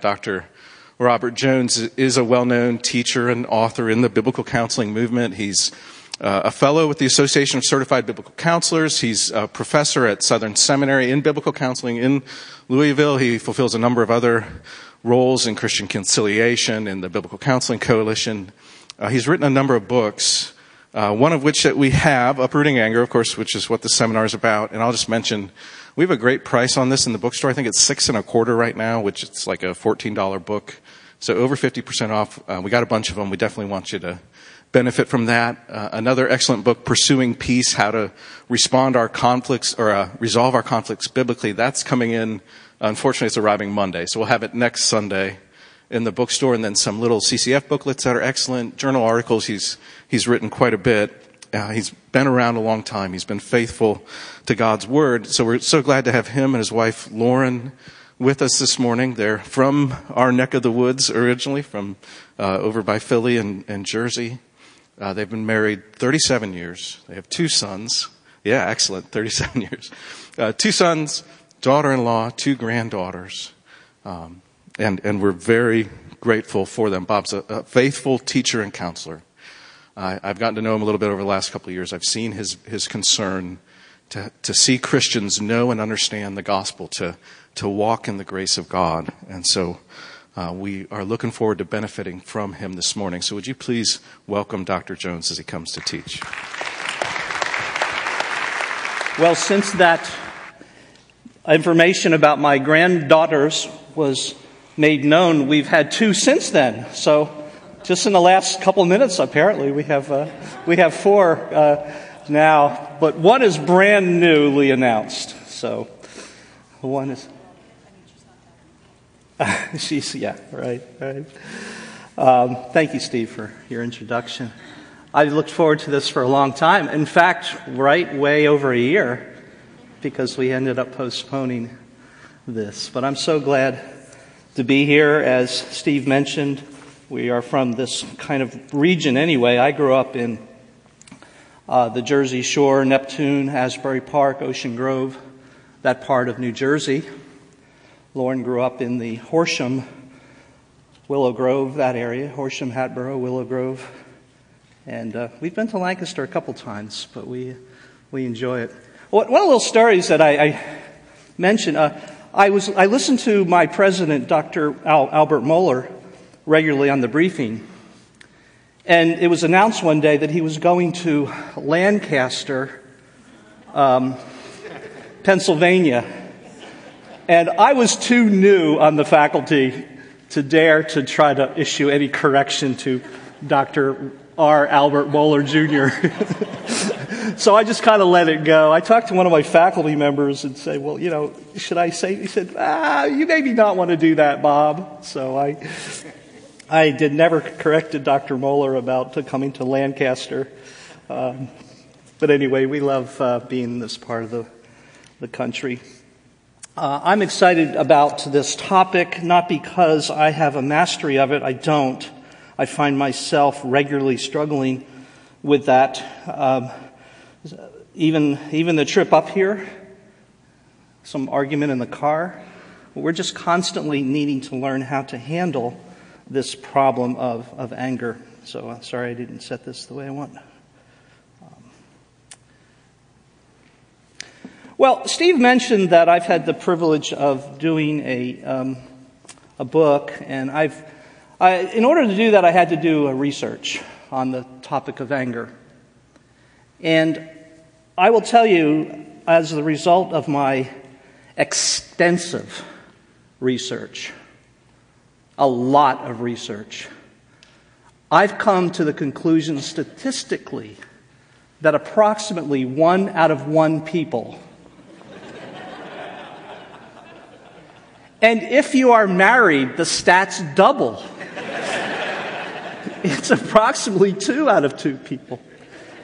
Dr. Robert Jones is a well known teacher and author in the biblical counseling movement. He's uh, a fellow with the Association of Certified Biblical Counselors. He's a professor at Southern Seminary in biblical counseling in Louisville. He fulfills a number of other roles in Christian conciliation in the Biblical Counseling Coalition. Uh, he's written a number of books, uh, one of which that we have, Uprooting Anger, of course, which is what the seminar is about. And I'll just mention we have a great price on this in the bookstore. I think it's six and a quarter right now, which is like a $14 book. So over 50% off. Uh, we got a bunch of them. We definitely want you to benefit from that. Uh, another excellent book, Pursuing Peace, How to Respond Our Conflicts or uh, Resolve Our Conflicts Biblically. That's coming in. Unfortunately, it's arriving Monday. So we'll have it next Sunday in the bookstore and then some little CCF booklets that are excellent, journal articles. He's, he's written quite a bit. Uh, he's been around a long time. He's been faithful to God's word. So we're so glad to have him and his wife Lauren with us this morning. They're from our neck of the woods originally, from uh, over by Philly and, and Jersey. Uh, they've been married 37 years. They have two sons. Yeah, excellent. 37 years. Uh, two sons, daughter-in-law, two granddaughters, um, and and we're very grateful for them. Bob's a, a faithful teacher and counselor. I, have gotten to know him a little bit over the last couple of years. I've seen his, his concern to, to see Christians know and understand the gospel, to, to walk in the grace of God. And so uh, we are looking forward to benefiting from him this morning. So would you please welcome Dr. Jones as he comes to teach? Well, since that information about my granddaughters was made known, we've had two since then. So just in the last couple minutes, apparently, we have, uh, we have four uh, now, but one is brand newly announced. So one is. She's, yeah, right, right. Um, thank you, Steve, for your introduction. I've looked forward to this for a long time. In fact, right way over a year, because we ended up postponing this. But I'm so glad to be here. As Steve mentioned, we are from this kind of region anyway. I grew up in uh, the Jersey Shore, Neptune, Asbury Park, Ocean Grove, that part of New Jersey. Lauren grew up in the Horsham, Willow Grove, that area, Horsham, Hatboro, Willow Grove. And uh, we've been to Lancaster a couple times, but we, we enjoy it. One of the little stories that I, I mentioned, uh, I, was, I listened to my president, Dr. Al, Albert Mohler, regularly on the briefing. And it was announced one day that he was going to Lancaster, um, Pennsylvania. And I was too new on the faculty to dare to try to issue any correction to Dr. R. Albert Mohler Jr. so I just kind of let it go. I talked to one of my faculty members and say, well, you know, should I say? He said, ah, you maybe not want to do that, Bob. So I I did never corrected Dr. Mohler about coming to Lancaster. Um, but anyway, we love uh, being in this part of the, the country. Uh, I'm excited about this topic, not because I have a mastery of it. I don't. I find myself regularly struggling with that. Um, even, even the trip up here, some argument in the car. We're just constantly needing to learn how to handle this problem of, of anger. So uh, sorry I didn't set this the way I want. Um, well, Steve mentioned that I've had the privilege of doing a, um, a book, and I've, I, in order to do that, I had to do a research on the topic of anger. And I will tell you, as the result of my extensive research, a lot of research. I've come to the conclusion statistically that approximately one out of one people, and if you are married, the stats double. it's approximately two out of two people.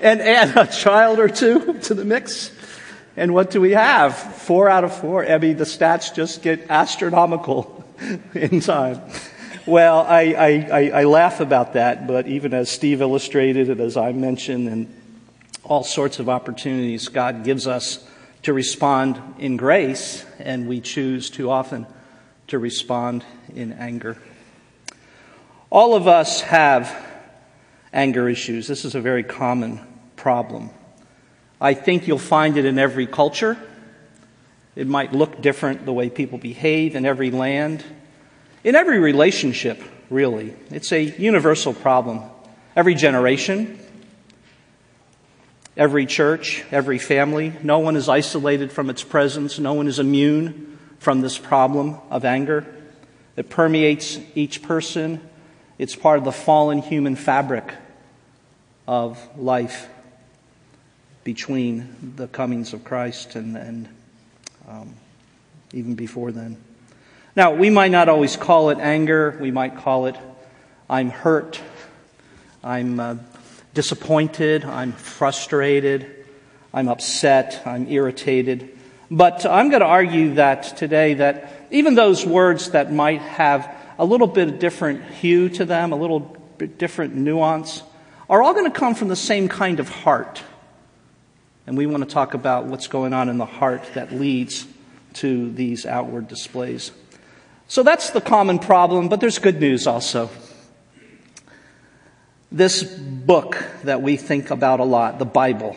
And add a child or two to the mix. And what do we have? Four out of four. I the stats just get astronomical. in time. Well, I, I, I, laugh about that, but even as Steve illustrated and as I mentioned, and all sorts of opportunities God gives us to respond in grace, and we choose too often to respond in anger. All of us have anger issues. This is a very common problem. I think you'll find it in every culture. It might look different the way people behave in every land, in every relationship, really. It's a universal problem. Every generation, every church, every family, no one is isolated from its presence, no one is immune from this problem of anger. It permeates each person. It's part of the fallen human fabric of life between the comings of Christ and, and um, even before then. Now, we might not always call it anger. We might call it, I'm hurt. I'm uh, disappointed. I'm frustrated. I'm upset. I'm irritated. But I'm going to argue that today that even those words that might have a little bit of different hue to them, a little bit different nuance, are all going to come from the same kind of heart. And we want to talk about what's going on in the heart that leads to these outward displays. So that's the common problem, but there's good news also. This book that we think about a lot, the Bible,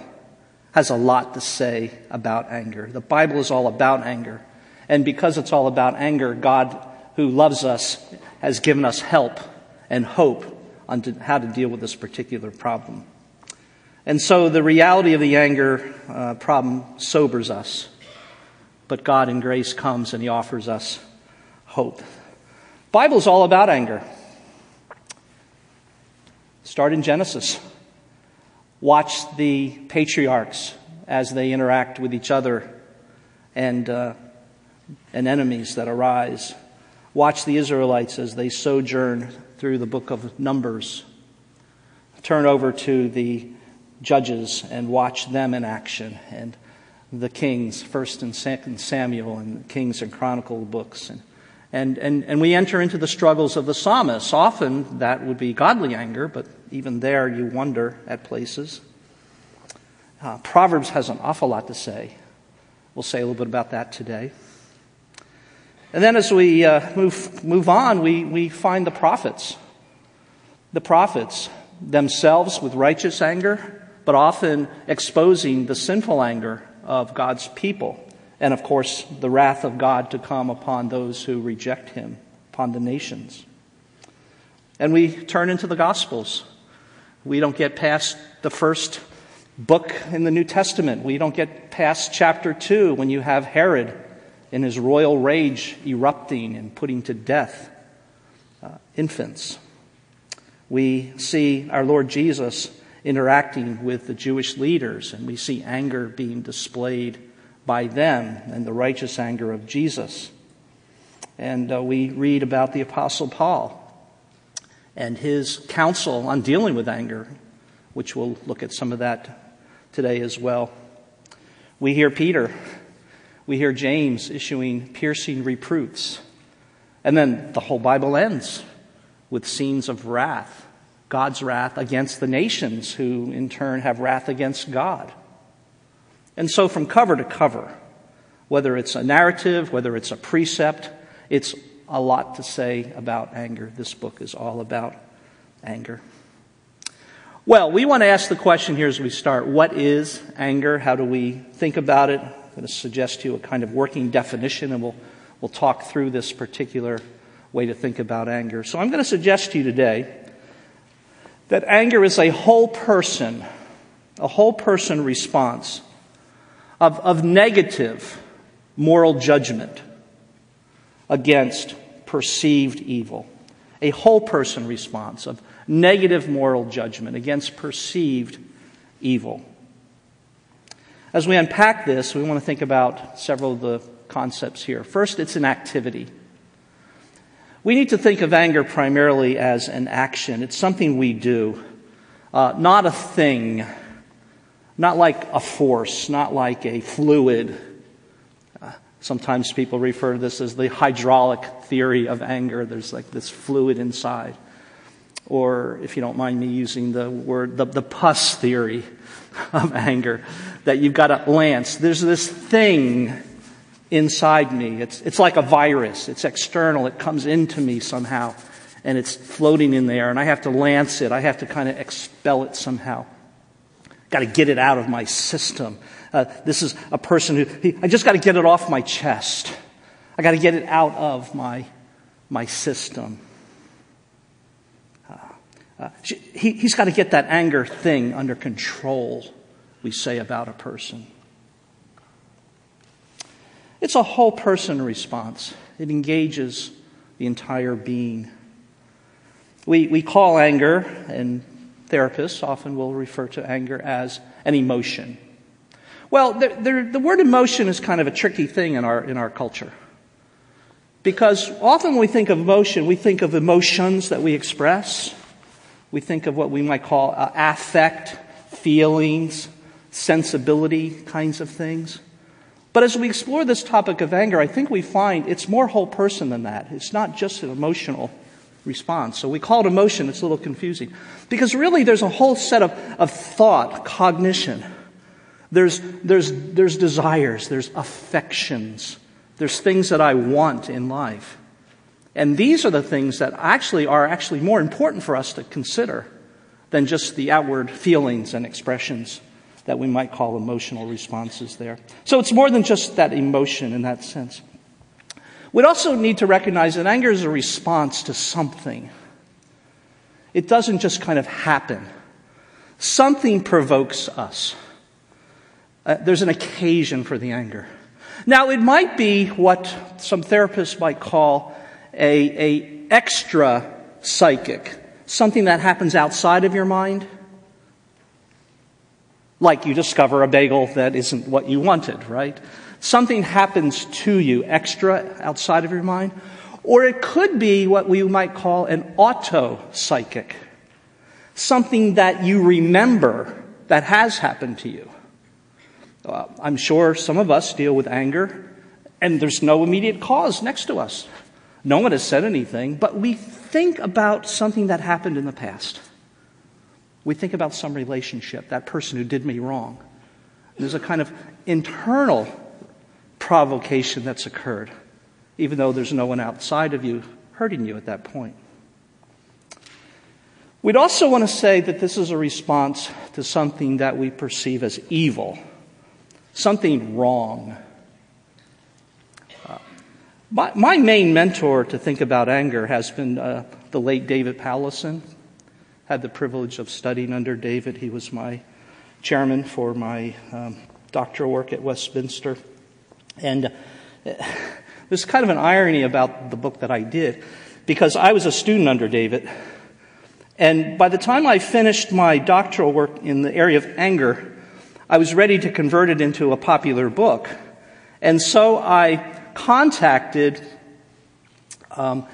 has a lot to say about anger. The Bible is all about anger. And because it's all about anger, God, who loves us, has given us help and hope on how to deal with this particular problem. And so the reality of the anger uh, problem sobers us. But God in grace comes and He offers us hope. Bible's all about anger. Start in Genesis. Watch the patriarchs as they interact with each other and, uh, and enemies that arise. Watch the Israelites as they sojourn through the book of Numbers. Turn over to the judges and watch them in action and the kings, first and second Samuel and Kings and Chronicle books. And, and, and, and we enter into the struggles of the psalmists. Often that would be godly anger, but even there you wonder at places. Uh, Proverbs has an awful lot to say. We'll say a little bit about that today. And then as we uh, move, move on, we, we find the prophets. The prophets themselves with righteous anger, but often exposing the sinful anger of God's people. And of course, the wrath of God to come upon those who reject him, upon the nations. And we turn into the Gospels. We don't get past the first book in the New Testament. We don't get past chapter 2 when you have Herod in his royal rage erupting and putting to death uh, infants. We see our Lord Jesus interacting with the Jewish leaders, and we see anger being displayed by them and the righteous anger of Jesus. And uh, we read about the Apostle Paul and his counsel on dealing with anger, which we'll look at some of that today as well. We hear Peter we hear James issuing piercing reproofs. And then the whole Bible ends with scenes of wrath, God's wrath against the nations, who in turn have wrath against God. And so, from cover to cover, whether it's a narrative, whether it's a precept, it's a lot to say about anger. This book is all about anger. Well, we want to ask the question here as we start what is anger? How do we think about it? I'm going to suggest to you a kind of working definition, and we'll, we'll talk through this particular way to think about anger. So I'm going to suggest to you today that anger is a whole person, a whole person response of, of negative moral judgment against perceived evil. A whole person response of negative moral judgment against perceived evil. As we unpack this, we want to think about several of the concepts here. First, it's an activity. We need to think of anger primarily as an action. It's something we do, uh, not a thing, not like a force, not like a fluid. Uh, sometimes people refer to this as the hydraulic theory of anger. There's like this fluid inside. Or, if you don't mind me using the word, the, the pus theory of anger that you've got a lance. There's this thing inside me. It's, it's like a virus. It's external. It comes into me somehow and it's floating in there and I have to lance it. I have to kind of expel it somehow. Got to get it out of my system. Uh, this is a person who, he, I just got to get it off my chest. I got to get it out of my, my system. Uh, uh, he, he's got to get that anger thing under control, we say about a person. It's a whole person response, it engages the entire being. We, we call anger, and therapists often will refer to anger as an emotion. Well, the, the, the word emotion is kind of a tricky thing in our, in our culture. Because often when we think of emotion, we think of emotions that we express. We think of what we might call uh, affect, feelings, sensibility kinds of things. But as we explore this topic of anger, I think we find it's more whole person than that. It's not just an emotional response. So we call it emotion, it's a little confusing. Because really there's a whole set of, of thought, cognition. There's, there's, there's desires, there's affections, there's things that I want in life. And these are the things that actually are actually more important for us to consider than just the outward feelings and expressions that we might call emotional responses there. So it's more than just that emotion in that sense. We'd also need to recognize that anger is a response to something. It doesn't just kind of happen. Something provokes us. Uh, there's an occasion for the anger. Now, it might be what some therapists might call a, a extra psychic, something that happens outside of your mind. Like you discover a bagel that isn't what you wanted, right? Something happens to you extra outside of your mind. Or it could be what we might call an auto psychic. Something that you remember that has happened to you. Uh, I'm sure some of us deal with anger and there's no immediate cause next to us. No one has said anything, but we think about something that happened in the past. We think about some relationship, that person who did me wrong. There's a kind of internal provocation that's occurred, even though there's no one outside of you hurting you at that point. We'd also want to say that this is a response to something that we perceive as evil, something wrong. Uh, my, my, main mentor to think about anger has been uh, the late David Powlison. had the privilege of studying under David. He was my chairman for my um, doctoral work at Westminster. And uh, there's kind of an irony about the book that I did because I was a student under David. And by the time I finished my doctoral work in the area of anger, I was ready to convert it into a popular book. And so I contacted um,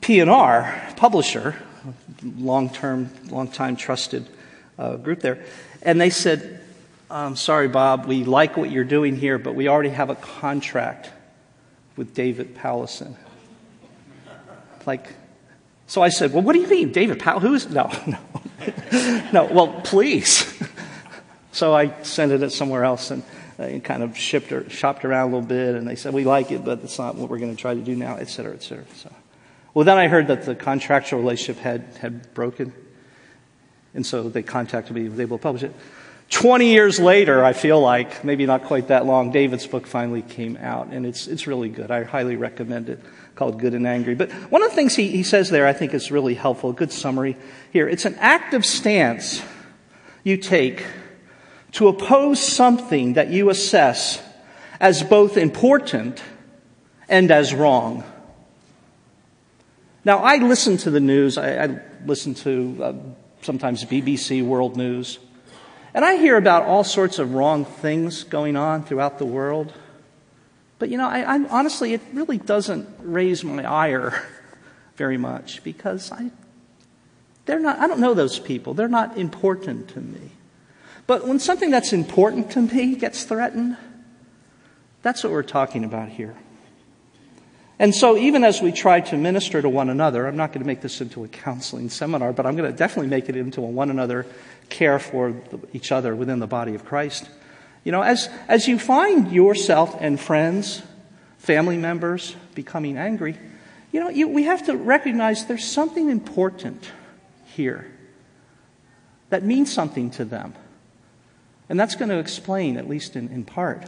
P&R, publisher, long-term, long-time trusted uh, group there, and they said, "I'm sorry, Bob, we like what you're doing here, but we already have a contract with David Powlison. Like, so I said, "Well, what do you mean, David Powell? Who is no, no, no? Well, please." so I sent it somewhere else and. Uh, kind of shipped or shopped around a little bit, and they said we like it, but it's not what we're going to try to do now, et cetera, et cetera. So well, then I heard that the contractual relationship had, had broken. And so they contacted me, able to publish it. 20 years later, I feel like, maybe not quite that long, David's book finally came out, and it's, it's really good. I highly recommend it, called Good and Angry. But one of the things he, he says there I think is really helpful, a good summary here. It's an active stance you take to oppose something that you assess as both important and as wrong. Now, I listen to the news. I, I listen to uh, sometimes BBC World News. And I hear about all sorts of wrong things going on throughout the world. But, you know, I, I, honestly, it really doesn't raise my ire very much because I, they're not, I don't know those people. They're not important to me. But when something that's important to me gets threatened, that's what we're talking about here. And so, even as we try to minister to one another, I'm not going to make this into a counseling seminar, but I'm going to definitely make it into a one another care for each other within the body of Christ. You know, as, as you find yourself and friends family members becoming angry, you know, you, we have to recognize there's something important here that means something to them. And that's going to explain, at least in, in part,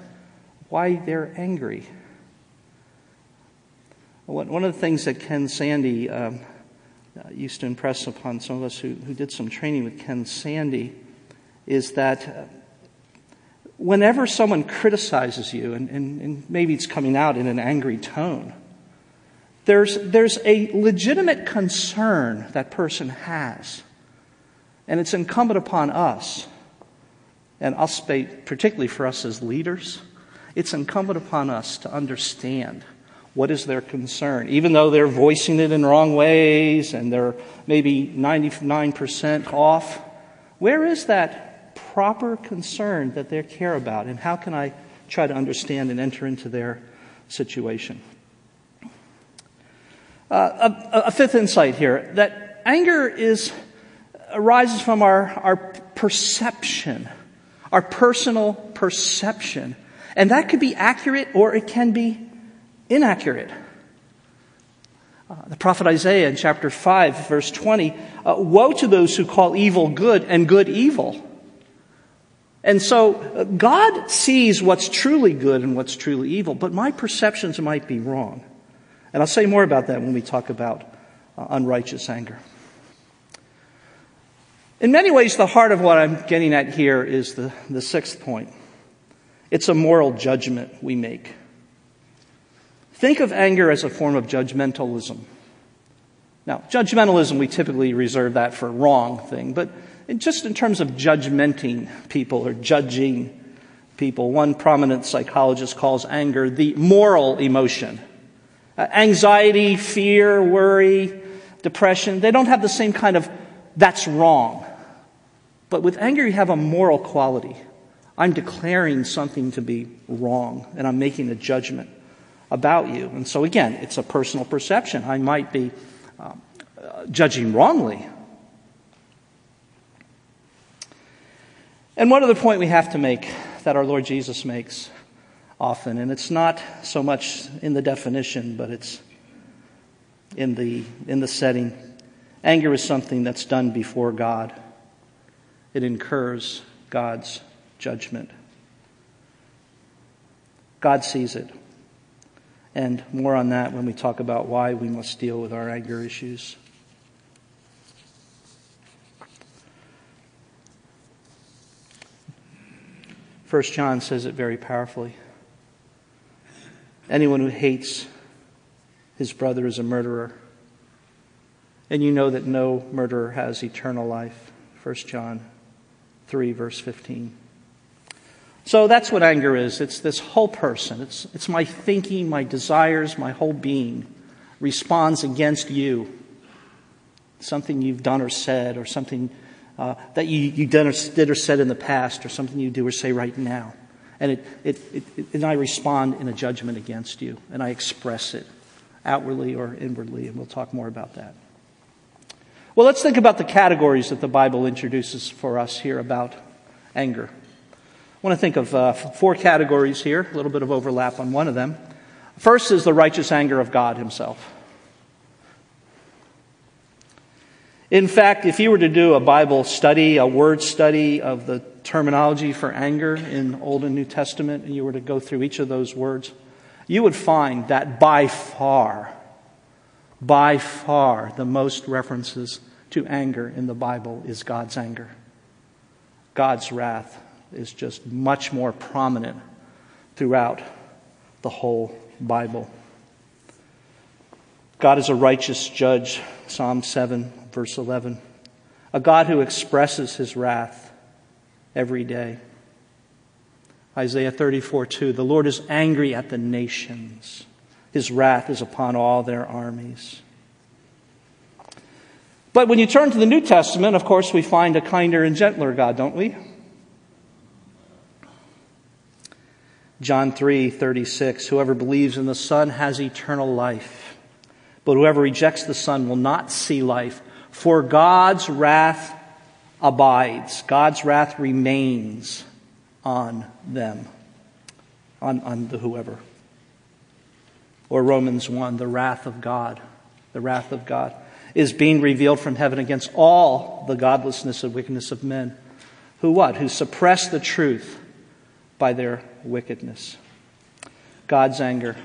why they're angry. One of the things that Ken Sande um, used to impress upon some of us who, who did some training with Ken Sande is that uh, whenever someone criticizes you, and, and, and maybe it's coming out in an angry tone, there's, there's a legitimate concern that person has. And it's incumbent upon us, and speak particularly for us as leaders, it's incumbent upon us to understand what is their concern. Even though they're voicing it in wrong ways and they're maybe 99% off, where is that proper concern that they care about? And how can I try to understand and enter into their situation? Uh, a, a, fifth insight here that anger is, arises from our, our perception, our personal perception. And that could be accurate or it can be inaccurate. Uh, the prophet Isaiah in chapter 5, verse 20 uh, Woe to those who call evil good and good evil. And so uh, God sees what's truly good and what's truly evil, but my perceptions might be wrong. And I'll say more about that when we talk about uh, unrighteous anger. In many ways, the heart of what I'm getting at here is the, the sixth point. It's a moral judgment we make. Think of anger as a form of judgmentalism. Now, judgmentalism, we typically reserve that for wrong thing, but just in terms of judgmenting people or judging people, one prominent psychologist calls anger the moral emotion. Uh, anxiety, fear, worry, depression, they don't have the same kind of that's wrong. But with anger, you have a moral quality. I'm declaring something to be wrong, and I'm making a judgment about you. And so, again, it's a personal perception. I might be uh, judging wrongly. And one other point we have to make that our Lord Jesus makes often, and it's not so much in the definition, but it's in the, in the setting. Anger is something that's done before God, it incurs God's judgment. God sees it. And more on that when we talk about why we must deal with our anger issues. First John says it very powerfully. Anyone who hates his brother is a murderer. And you know that no murderer has eternal life. 1 John 3, verse 15. So that's what anger is. It's this whole person. It's, it's my thinking, my desires, my whole being responds against you. Something you've done or said, or something uh, that you, you done or, did or said in the past, or something you do or say right now. And, it, it, it, and I respond in a judgment against you, and I express it outwardly or inwardly, and we'll talk more about that. Well, let's think about the categories that the Bible introduces for us here about anger. I want to think of uh, four categories here, a little bit of overlap on one of them. First is the righteous anger of God Himself. In fact, if you were to do a Bible study, a word study of the terminology for anger in Old and New Testament, and you were to go through each of those words, you would find that by far, by far, the most references to anger in the Bible is God's anger, God's wrath, is just much more prominent throughout the whole Bible. God is a righteous judge, Psalm 7, verse 11. A God who expresses his wrath every day. Isaiah 34, 2. The Lord is angry at the nations, his wrath is upon all their armies. But when you turn to the New Testament, of course, we find a kinder and gentler God, don't we? John 3 36, whoever believes in the Son has eternal life, but whoever rejects the Son will not see life, for God's wrath abides, God's wrath remains on them, on, on the whoever. Or Romans 1, the wrath of God. The wrath of God is being revealed from heaven against all the godlessness and wickedness of men who what? Who suppress the truth by their wickedness. God's anger.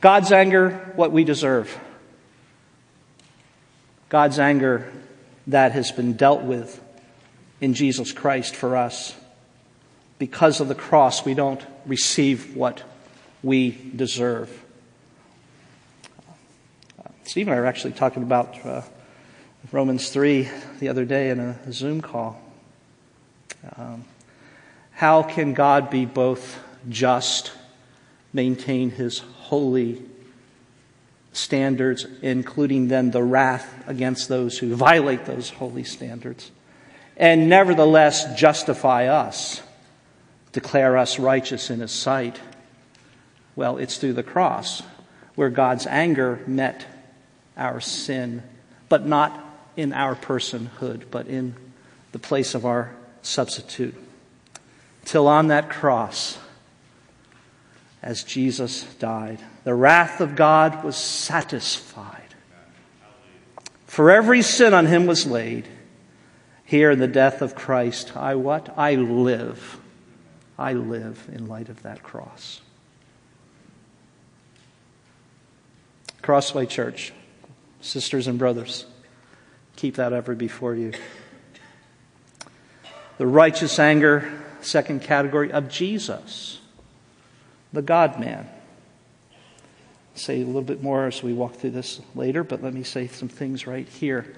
God's anger, what we deserve. God's anger that has been dealt with in Jesus Christ for us. Because of the cross, we don't receive what we deserve. Steve and I were actually talking about uh, Romans 3 the other day in a Zoom call. Um, how can God be both just, maintain his holy standards, including then the wrath against those who violate those holy standards, and nevertheless justify us, declare us righteous in his sight? Well, it's through the cross where God's anger met our sin, but not in our personhood, but in the place of our substitute. Till on that cross, as Jesus died, the wrath of God was satisfied. For every sin on him was laid. Here in the death of Christ, I what? I live. I live in light of that cross. Crossway Church, sisters and brothers, keep that ever before you the righteous anger, second category, of Jesus, the God man. Say a little bit more as we walk through this later, but let me say some things right here.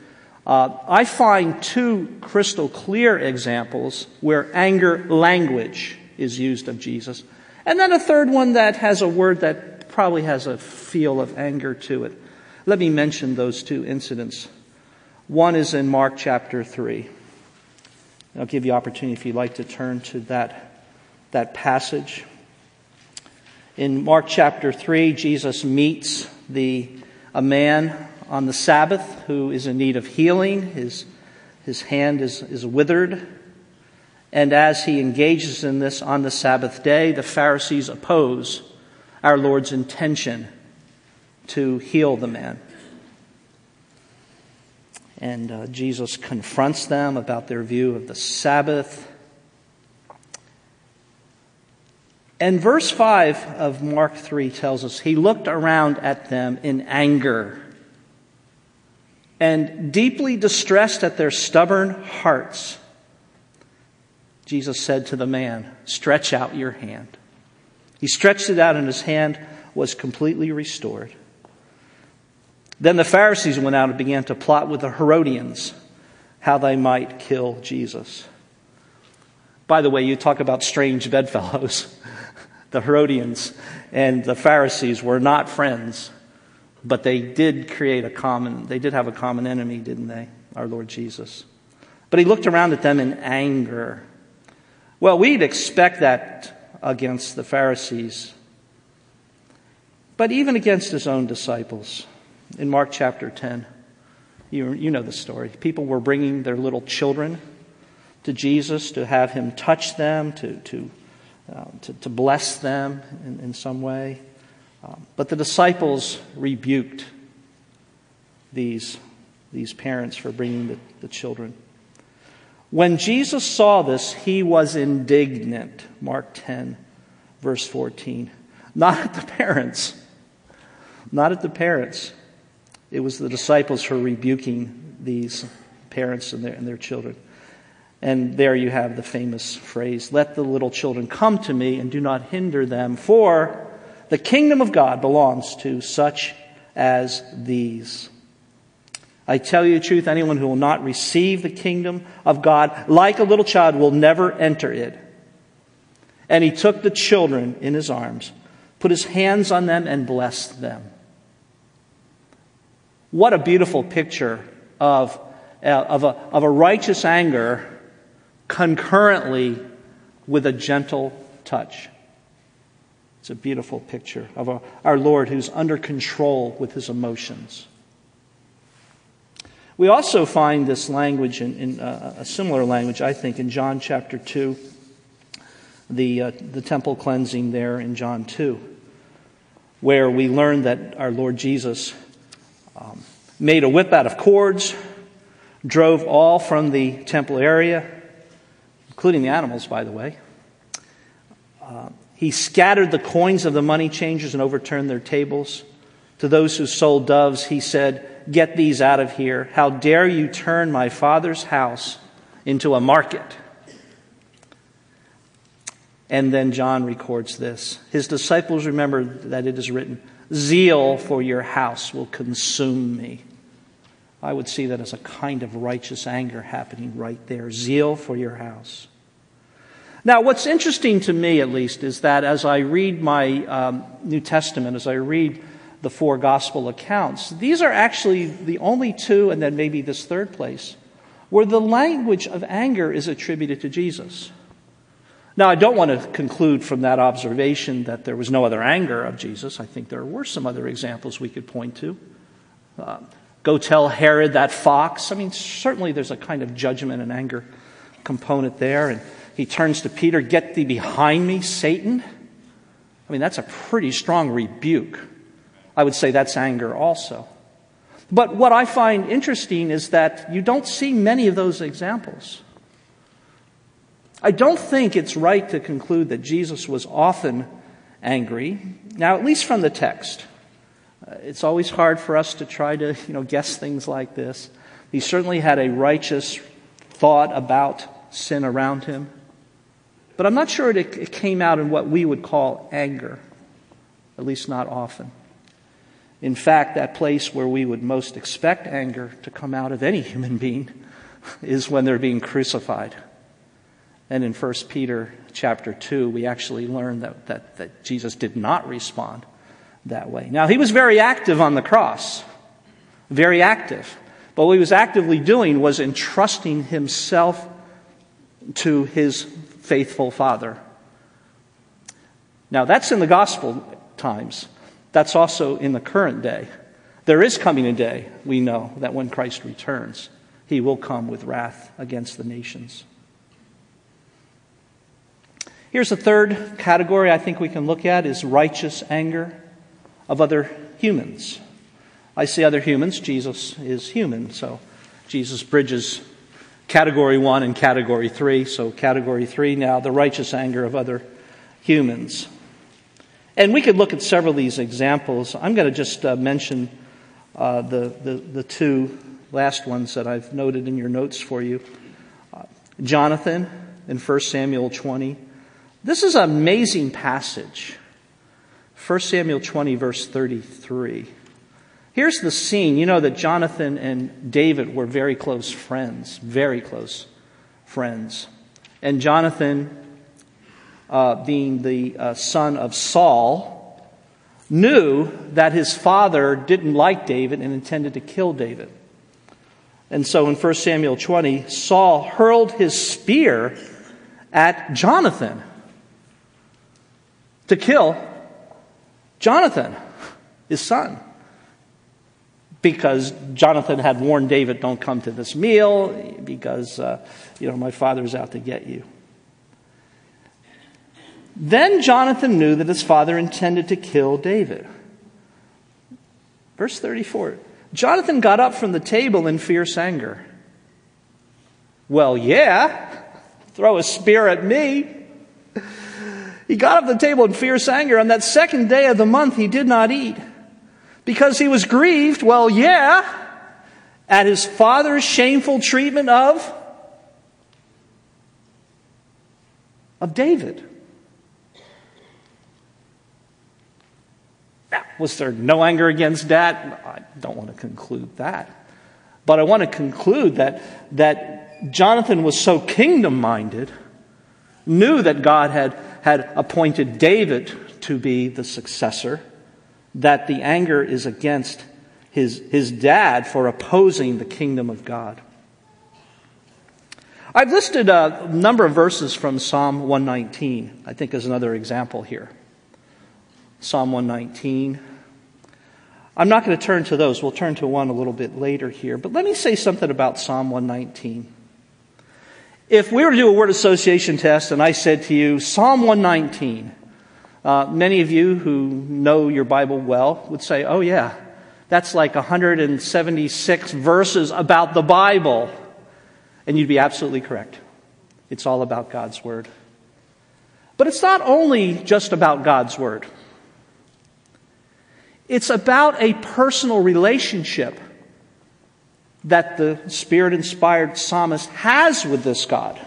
Uh, I find two crystal clear examples where anger language is used of Jesus, and then a third one that has a word that probably has a feel of anger to it. Let me mention those two incidents. One is in Mark chapter 3. I'll give you opportunity if you'd like to turn to that, that passage. In Mark chapter 3, Jesus meets the, a man on the Sabbath who is in need of healing. His, his hand is, is withered. And as he engages in this on the Sabbath day, the Pharisees oppose our Lord's intention to heal the man. And uh, Jesus confronts them about their view of the Sabbath. And verse 5 of Mark 3 tells us he looked around at them in anger and deeply distressed at their stubborn hearts. Jesus said to the man, Stretch out your hand. He stretched it out, and his hand was completely restored. Then the Pharisees went out and began to plot with the Herodians how they might kill Jesus. By the way, you talk about strange bedfellows. the Herodians and the Pharisees were not friends, but they did create a common, they did have a common enemy, didn't they? Our Lord Jesus. But he looked around at them in anger. Well, we'd expect that against the Pharisees, but even against his own disciples in Mark chapter 10. You, you know the story. People were bringing their little children to Jesus to have him touch them, to, to, uh, to, to, bless them in, in some way. Um, but the disciples rebuked these, these parents for bringing the, the children. When Jesus saw this, he was indignant. Mark 10, verse 14. Not at the parents. Not at the parents. It was the disciples who were rebuking these parents and their, and their children. And there you have the famous phrase Let the little children come to me and do not hinder them, for the kingdom of God belongs to such as these. I tell you the truth, anyone who will not receive the kingdom of God like a little child will never enter it. And he took the children in his arms, put his hands on them, and blessed them. What a beautiful picture of, uh, of, a, of a righteous anger concurrently with a gentle touch. It's a beautiful picture of our Lord who's under control with his emotions. We also find this language in, in uh, a similar language, I think, in John chapter 2, the, uh, the temple cleansing there in John 2 where we learn that our Lord Jesus um, made a whip out of cords, drove all from the temple area, including the animals, by the way. Uh, he scattered the coins of the money changers and overturned their tables. To those who sold doves, he said, Get these out of here. How dare you turn my father's house into a market? And then John records this. His disciples remember that it is written, Zeal for your house will consume me. I would see that as a kind of righteous anger happening right there. Zeal for your house. Now, what's interesting to me, at least, is that as I read my um, New Testament, as I read the four gospel accounts, these are actually the only two, and then maybe this third place, where the language of anger is attributed to Jesus. Now, I don't want to conclude from that observation that there was no other anger of Jesus. I think there were some other examples we could point to. Uh, go tell Herod that fox. I mean, certainly there's a kind of judgment and anger component there. And he turns to Peter, Get thee behind me, Satan. I mean, that's a pretty strong rebuke. I would say that's anger also. But what I find interesting is that you don't see many of those examples. I don't think it's right to conclude that Jesus was often angry. Now, at least from the text. Uh, it's always hard for us to try to, you know, guess things like this. He certainly had a righteous thought about sin around him. But I'm not sure it, it came out in what we would call anger, at least not often. In fact, that place where we would most expect anger to come out of any human being is when they're being crucified. And in 1 Peter chapter 2, we actually learn that, that, that Jesus did not respond that way. Now, he was very active on the cross, very active. But what he was actively doing was entrusting himself to his faithful Father. Now, that's in the gospel times. That's also in the current day. There is coming a day, we know, that when Christ returns, he will come with wrath against the nations. Here's a third category I think we can look at is righteous anger of other humans. I see other humans. Jesus is human, so Jesus bridges category one and category three. So, category three now, the righteous anger of other humans. And we could look at several of these examples. I'm going to just uh, mention uh, the, the, the, two last ones that I've noted in your notes for you. Uh, Jonathan in 1 Samuel 20 this is an amazing passage. 1 Samuel 20, verse 33. Here's the scene. You know that Jonathan and David were very close friends, very close friends. And Jonathan, uh, being the uh, son of Saul, knew that his father didn't like David and intended to kill David. And so in 1 Samuel 20, Saul hurled his spear at Jonathan to kill Jonathan, his son. Because Jonathan had warned David, don't come to this meal, because, uh, you know, my father's out to get you. Then Jonathan knew that his father intended to kill David. Verse 34 Jonathan got up from the table in fierce anger. Well, yeah, throw a spear at me. He got up the table in fierce anger. On that second day of the month, he did not eat because he was grieved. Well, yeah, at his father's shameful treatment of of David. Was there no anger against that? I don't want to conclude that. But I want to conclude that, that Jonathan was so kingdom minded, knew that God had had appointed David to be the successor, that the anger is against his, his dad for opposing the kingdom of God. I've listed a number of verses from Psalm 119, I think, as another example here. Psalm 119. I'm not going to turn to those. We'll turn to one a little bit later here. But let me say something about Psalm 119. If we were to do a word association test and I said to you, Psalm 119, Uh, many of you who know your Bible well would say, oh, yeah, that's like 176 verses about the Bible. And you'd be absolutely correct. It's all about God's Word. But it's not only just about God's Word. It's about a personal relationship that the Spirit inspired psalmist has with this God.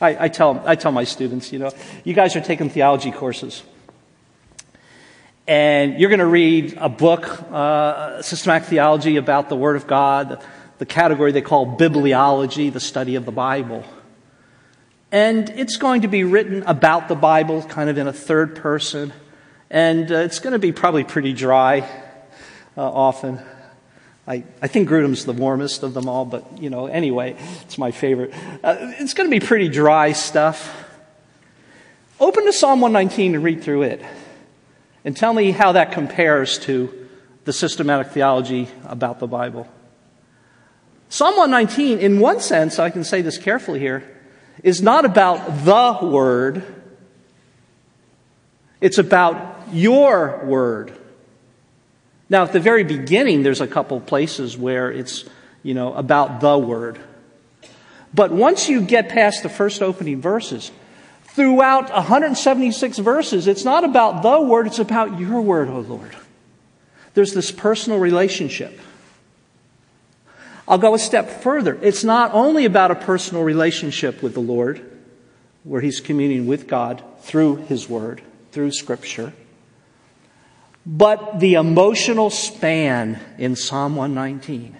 I, I, tell, I tell my students, you know, you guys are taking theology courses. And you're going to read a book, uh, systematic theology about the Word of God, the, the category they call bibliology, the study of the Bible. And it's going to be written about the Bible, kind of in a third person. And uh, it's going to be probably pretty dry uh, often. I, I think Grudem's the warmest of them all, but you know, anyway, it's my favorite. Uh, it's going to be pretty dry stuff. Open to Psalm 119 and read through it. And tell me how that compares to the systematic theology about the Bible. Psalm 119, in one sense, I can say this carefully here, is not about the Word, it's about your word. Now, at the very beginning, there's a couple places where it's, you know, about the word. But once you get past the first opening verses, throughout 176 verses, it's not about the word, it's about your word, O oh Lord. There's this personal relationship. I'll go a step further. It's not only about a personal relationship with the Lord, where he's communing with God through his word, through scripture, but the emotional span in Psalm 119.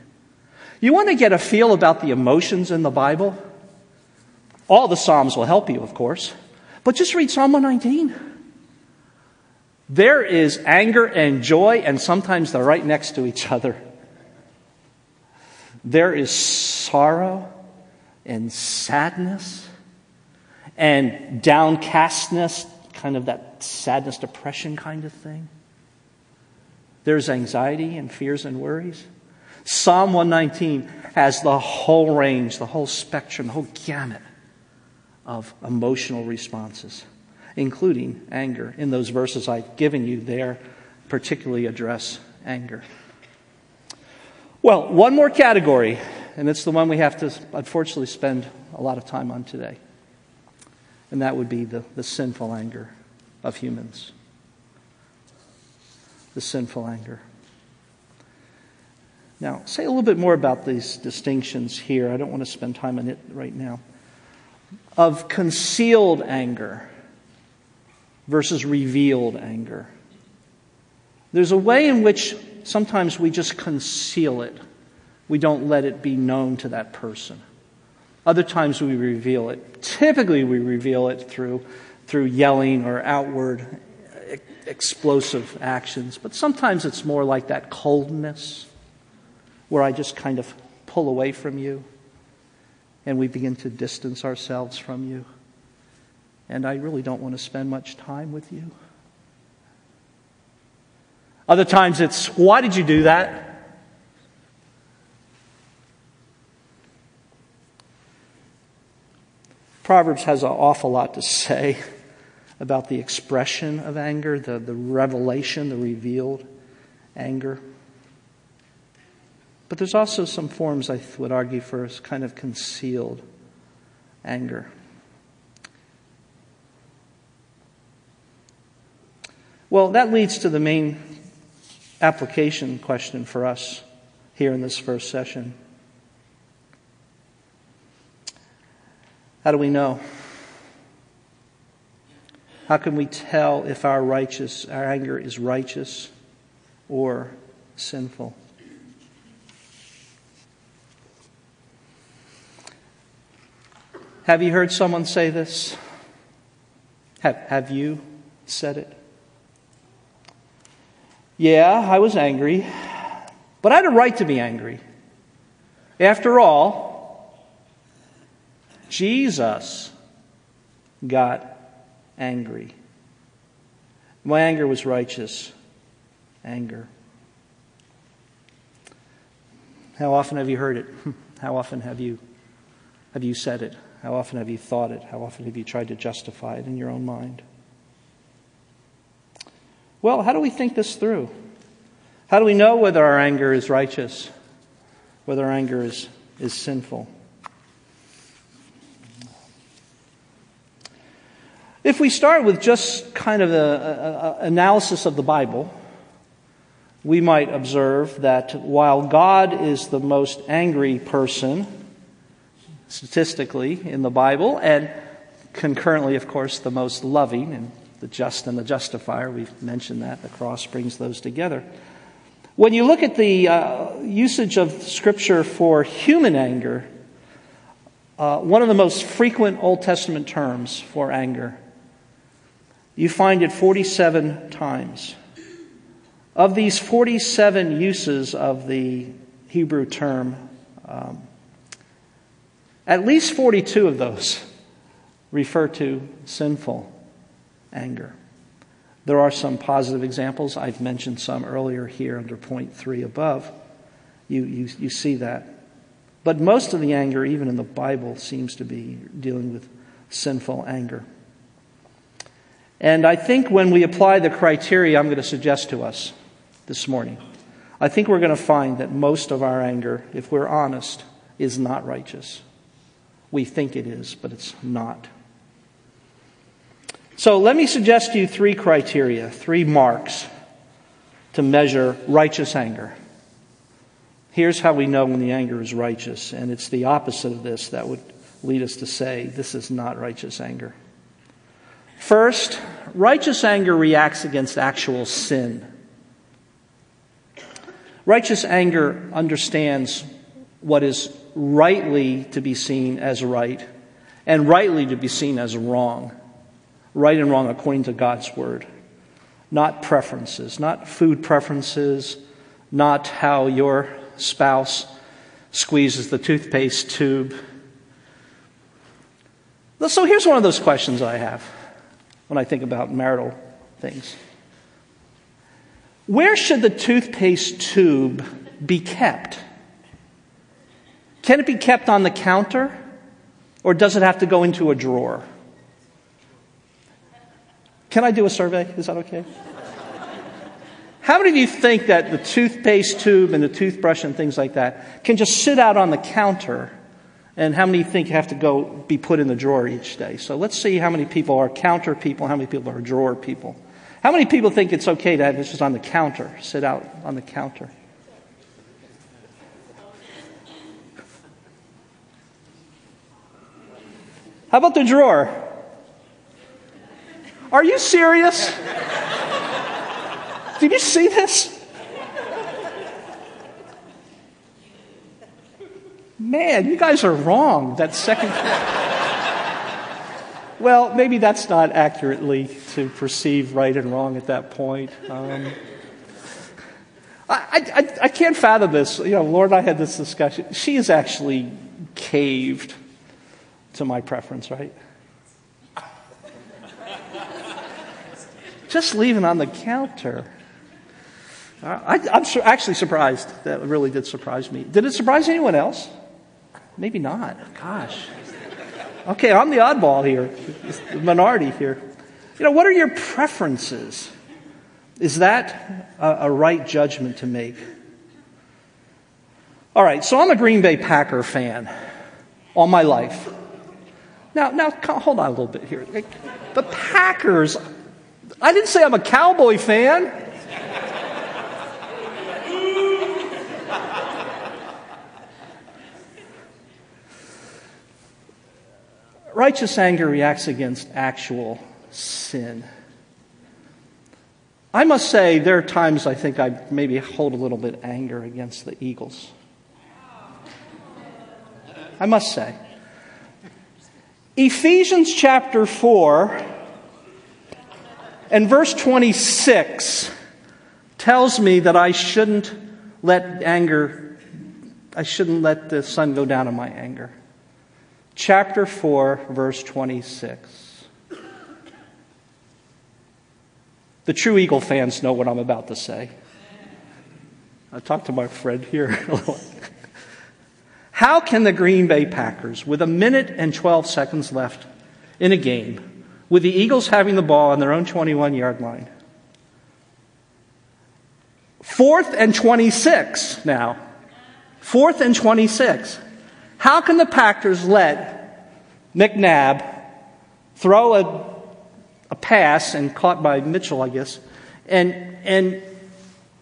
You want to get a feel about the emotions in the Bible? All the Psalms will help you, of course, but just read Psalm 119. There is anger and joy, and sometimes they're right next to each other. There is sorrow and sadness and downcastness, kind of that sadness, depression kind of thing. There's anxiety and fears and worries. Psalm 119 has the whole range, the whole spectrum, the whole gamut of emotional responses, including anger. In those verses I've given you there, particularly address anger. Well, one more category, and it's the one we have to unfortunately spend a lot of time on today, and that would be the, the sinful anger of humans the sinful anger. Now, say a little bit more about these distinctions here. I don't want to spend time on it right now. Of concealed anger versus revealed anger. There's a way in which sometimes we just conceal it, we don't let it be known to that person. Other times we reveal it. Typically, we reveal it through, through yelling or outward explosive actions, but sometimes it's more like that coldness where I just kind of pull away from you and we begin to distance ourselves from you. And I really don't want to spend much time with you. Other times it's, why did you do that? Proverbs has an awful lot to say about the expression of anger, the, the revelation, the revealed anger. But there's also some forms, I would argue, for kind of concealed anger. Well, that leads to the main application question for us here in this first session. How do we know? How can we tell if our righteous, our anger is righteous or sinful? Have you heard someone say this? Have, have you said it? Yeah, I was angry, but I had a right to be angry. After all, Jesus got angry. My anger was righteous anger. How often have you heard it? How often have you have you said it? How often have you thought it? How often have you tried to justify it in your own mind? Well, how do we think this through? How do we know whether our anger is righteous, whether our anger is, is sinful? If we start with just kind of an analysis of the Bible, we might observe that while God is the most angry person, statistically, in the Bible, and concurrently, of course, the most loving, and the just and the justifier, we've mentioned that, the cross brings those together. When you look at the uh, usage of Scripture for human anger, uh, one of the most frequent Old Testament terms for anger you find it 47 times. Of these 47 uses of the Hebrew term, um, at least 42 of those refer to sinful anger. There are some positive examples. I've mentioned some earlier here under point three above. You, you, you see that. But most of the anger, even in the Bible, seems to be dealing with sinful anger. And I think when we apply the criteria I'm going to suggest to us this morning, I think we're going to find that most of our anger, if we're honest, is not righteous. We think it is, but it's not. So let me suggest to you three criteria, three marks to measure righteous anger. Here's how we know when the anger is righteous, and it's the opposite of this that would lead us to say this is not righteous anger. First, righteous anger reacts against actual sin. Righteous anger understands what is rightly to be seen as right and rightly to be seen as wrong. Right and wrong according to God's word. Not preferences, not food preferences, not how your spouse squeezes the toothpaste tube. So here's one of those questions I have when I think about marital things. Where should the toothpaste tube be kept? Can it be kept on the counter? Or does it have to go into a drawer? Can I do a survey? Is that okay? How many of you think that the toothpaste tube and the toothbrush and things like that can just sit out on the counter and how many think have to go be put in the drawer each day? So let's see how many people are counter people, how many people are drawer people. How many people think it's okay to have this just on the counter, sit out on the counter? How about the drawer? Are you serious? Did you see this? Man, you guys are wrong. That second. well, maybe that's not accurately to perceive right and wrong at that point. Um, I, I, I can't fathom this. You know, Lord I had this discussion. She has actually caved to my preference, right? Just leaving on the counter. I, am actually surprised. That really did surprise me. Did it surprise anyone else? Maybe not. Gosh. Okay, I'm the oddball here, the minority here. You know, what are your preferences? Is that a, a right judgment to make? All right, so I'm a Green Bay Packer fan all my life. Now, now, hold on a little bit here. The Packers, I didn't say I'm a Cowboy fan. Righteous anger reacts against actual sin. I must say, there are times I think I maybe hold a little bit anger against the Eagles. I must say. Ephesians chapter 4 and verse 26 tells me that I shouldn't let anger, I shouldn't let the sun go down on my anger chapter 4, verse 26. The true Eagle fans know what I'm about to say. I talked to my friend here. How can the Green Bay Packers, with a minute and 12 seconds left in a game, with the Eagles having the ball on their own 21 yard line, Fourth and 26 now. Fourth and 26. How can the Packers let McNabb throw a, a pass and caught by Mitchell, I guess, and, and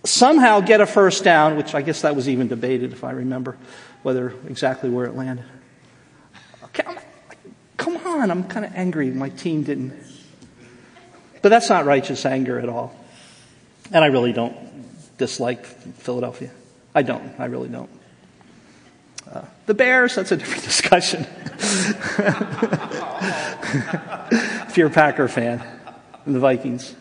somehow get a first down, which I guess that was even debated, if I remember, whether exactly where it landed? Okay, come on, I'm kind of angry my team didn't. But that's not righteous anger at all. And I really don't dislike Philadelphia. I don't. I really don't. The Bears, that's a different discussion. if you're a Packer fan, and the Vikings.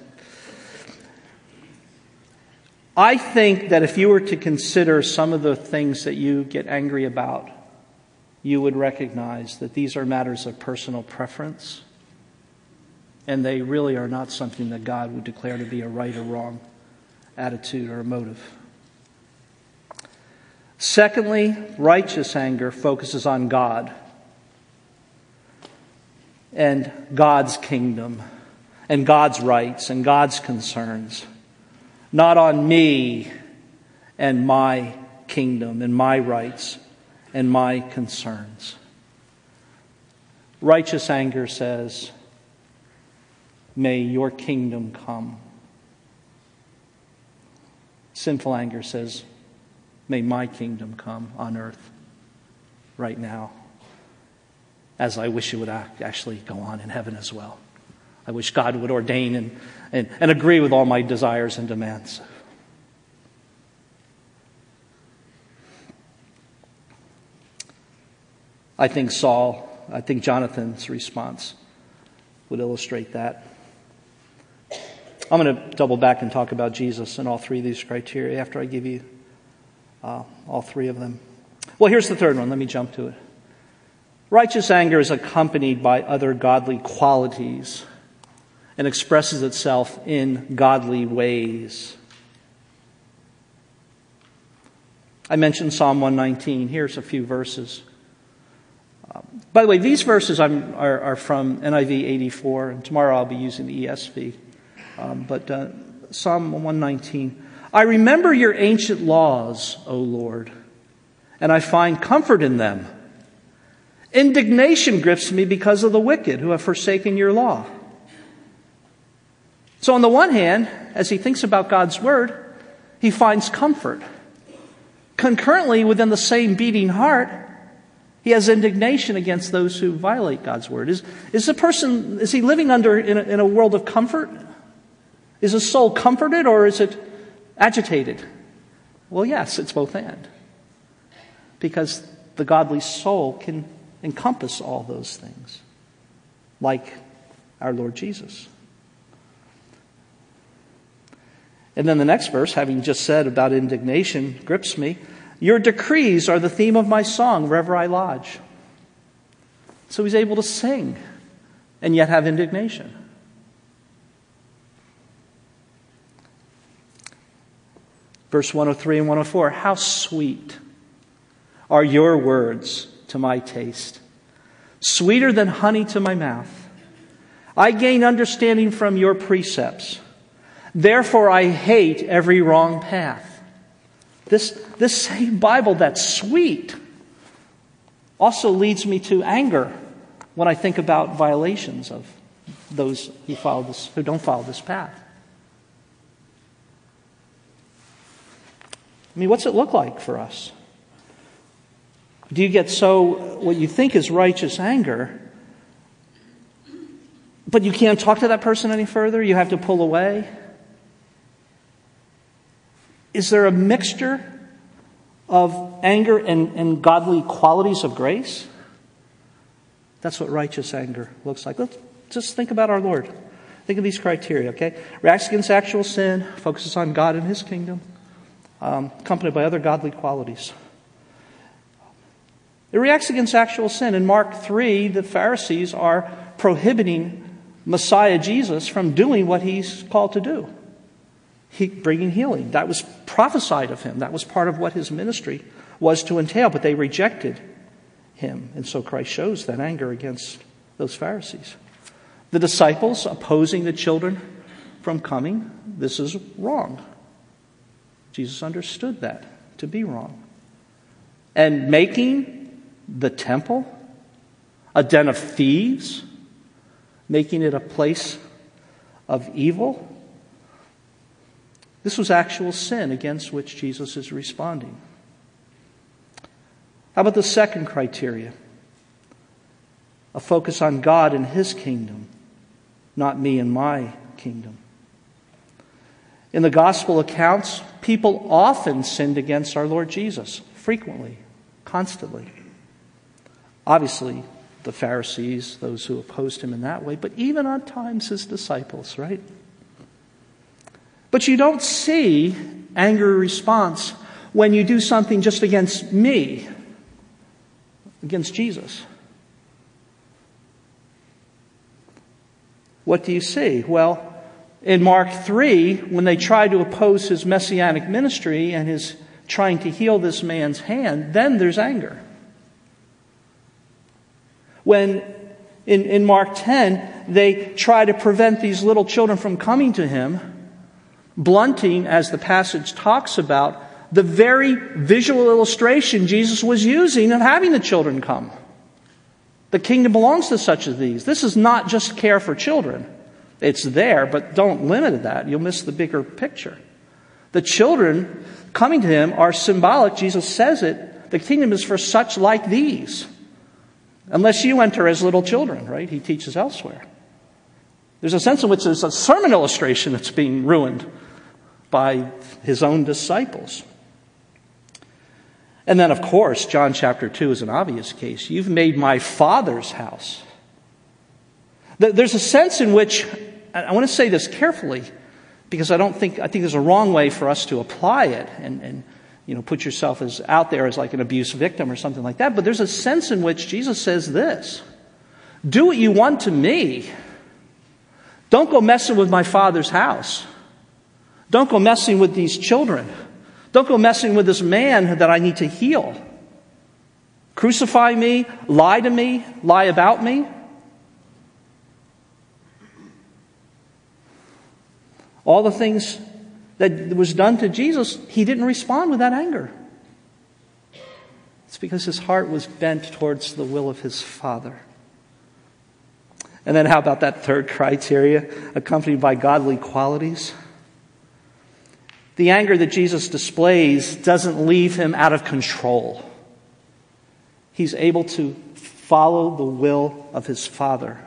I think that if you were to consider some of the things that you get angry about, you would recognize that these are matters of personal preference, and they really are not something that God would declare to be a right or wrong attitude or motive. Secondly, righteous anger focuses on God and God's kingdom and God's rights and God's concerns, not on me and my kingdom and my rights and my concerns. Righteous anger says, May your kingdom come. Sinful anger says, May my kingdom come on earth right now, as I wish it would actually go on in heaven as well. I wish God would ordain and, and, and agree with all my desires and demands. I think Saul, I think Jonathan's response would illustrate that. I'm going to double back and talk about Jesus and all three of these criteria after I give you uh, all three of them. Well, here's the third one. Let me jump to it. Righteous anger is accompanied by other godly qualities and expresses itself in godly ways. I mentioned Psalm 119. Here's a few verses. Uh, by the way, these verses are, are, from NIV 84, and tomorrow I'll be using the ESV. Um, but uh, Psalm 119. I remember your ancient laws, O Lord, and I find comfort in them. Indignation grips me because of the wicked who have forsaken your law. So, on the one hand, as he thinks about God's word, he finds comfort. Concurrently, within the same beating heart, he has indignation against those who violate God's word. Is, is the person, is he living under in a, in a world of comfort? Is his soul comforted or is it agitated? Well, yes, it's both and. Because the godly soul can encompass all those things, like our Lord Jesus. And then the next verse, having just said about indignation, grips me. Your decrees are the theme of my song, wherever I lodge. So he's able to sing and yet have indignation. Verse 103 and 104 How sweet are your words to my taste, sweeter than honey to my mouth. I gain understanding from your precepts. Therefore, I hate every wrong path. This, this same Bible that's sweet also leads me to anger when I think about violations of those who, follow this, who don't follow this path. I mean, what's it look like for us? Do you get so, what you think is righteous anger, but you can't talk to that person any further? You have to pull away? Is there a mixture of anger and, and godly qualities of grace? That's what righteous anger looks like. Let's just think about our Lord. Think of these criteria, okay? Reacts against actual sin, focuses on God and His kingdom, um, accompanied by other godly qualities. It reacts against actual sin. In Mark 3, the Pharisees are prohibiting Messiah Jesus from doing what he's called to do he, bringing healing. That was prophesied of him. That was part of what his ministry was to entail, but they rejected him. And so Christ shows that anger against those Pharisees. The disciples opposing the children from coming, this is wrong. Jesus understood that to be wrong. And making the temple a den of thieves, making it a place of evil, this was actual sin against which Jesus is responding. How about the second criteria? A focus on God and His kingdom, not me and my kingdom. In the gospel accounts, people often sinned against our Lord Jesus, frequently, constantly. Obviously, the Pharisees, those who opposed him in that way, but even at times his disciples, right? But you don't see anger response when you do something just against me, against Jesus. What do you see? Well, in Mark 3, when they tried to oppose his messianic ministry and his trying to heal this man's hand, then there's anger. When in, in Mark 10, they try to prevent these little children from coming to him, blunting, as the passage talks about, the very visual illustration Jesus was using of having the children come. The kingdom belongs to such as these. This is not just care for children. It's there, but don't limit that. You'll miss the bigger picture. The children coming to him are symbolic. Jesus says it. The kingdom is for such like these. Unless you enter as little children, right? He teaches elsewhere. There's a sense in which there's a sermon illustration that's being ruined by his own disciples. And then, of course, John chapter 2 is an obvious case. You've made my father's house. There's a sense in which I want to say this carefully because I don't think, I think there's a wrong way for us to apply it and, and you know, put yourself as out there as like an abuse victim or something like that. But there's a sense in which Jesus says this Do what you want to me. Don't go messing with my father's house. Don't go messing with these children. Don't go messing with this man that I need to heal. Crucify me, lie to me, lie about me. All the things that was done to Jesus, he didn't respond with that anger. It's because his heart was bent towards the will of his Father. And then, how about that third criteria, accompanied by godly qualities? The anger that Jesus displays doesn't leave him out of control. He's able to follow the will of his Father.